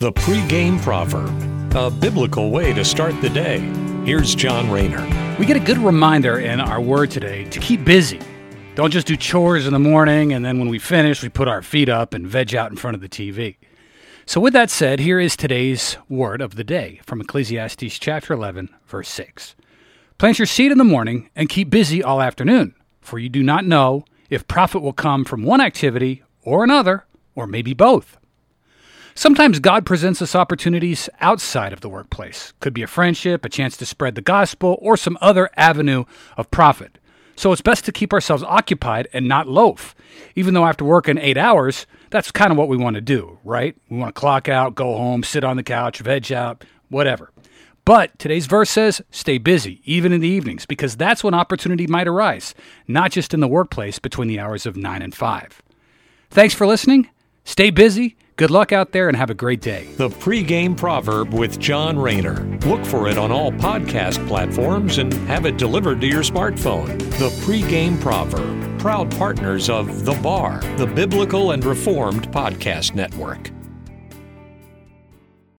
The pregame proverb, a biblical way to start the day. Here's John Rayner. We get a good reminder in our word today to keep busy. Don't just do chores in the morning and then when we finish, we put our feet up and veg out in front of the TV. So, with that said, here is today's word of the day from Ecclesiastes chapter 11, verse 6. Plant your seed in the morning and keep busy all afternoon, for you do not know if profit will come from one activity or another, or maybe both. Sometimes God presents us opportunities outside of the workplace. Could be a friendship, a chance to spread the gospel, or some other avenue of profit. So it's best to keep ourselves occupied and not loaf. Even though after working eight hours, that's kind of what we want to do, right? We want to clock out, go home, sit on the couch, veg out, whatever. But today's verse says stay busy, even in the evenings, because that's when opportunity might arise, not just in the workplace between the hours of 9 and 5. Thanks for listening. Stay busy Good luck out there and have a great day. The pregame proverb with John Rayner. Look for it on all podcast platforms and have it delivered to your smartphone. The pregame proverb, proud partners of The Bar, the Biblical and Reformed Podcast Network.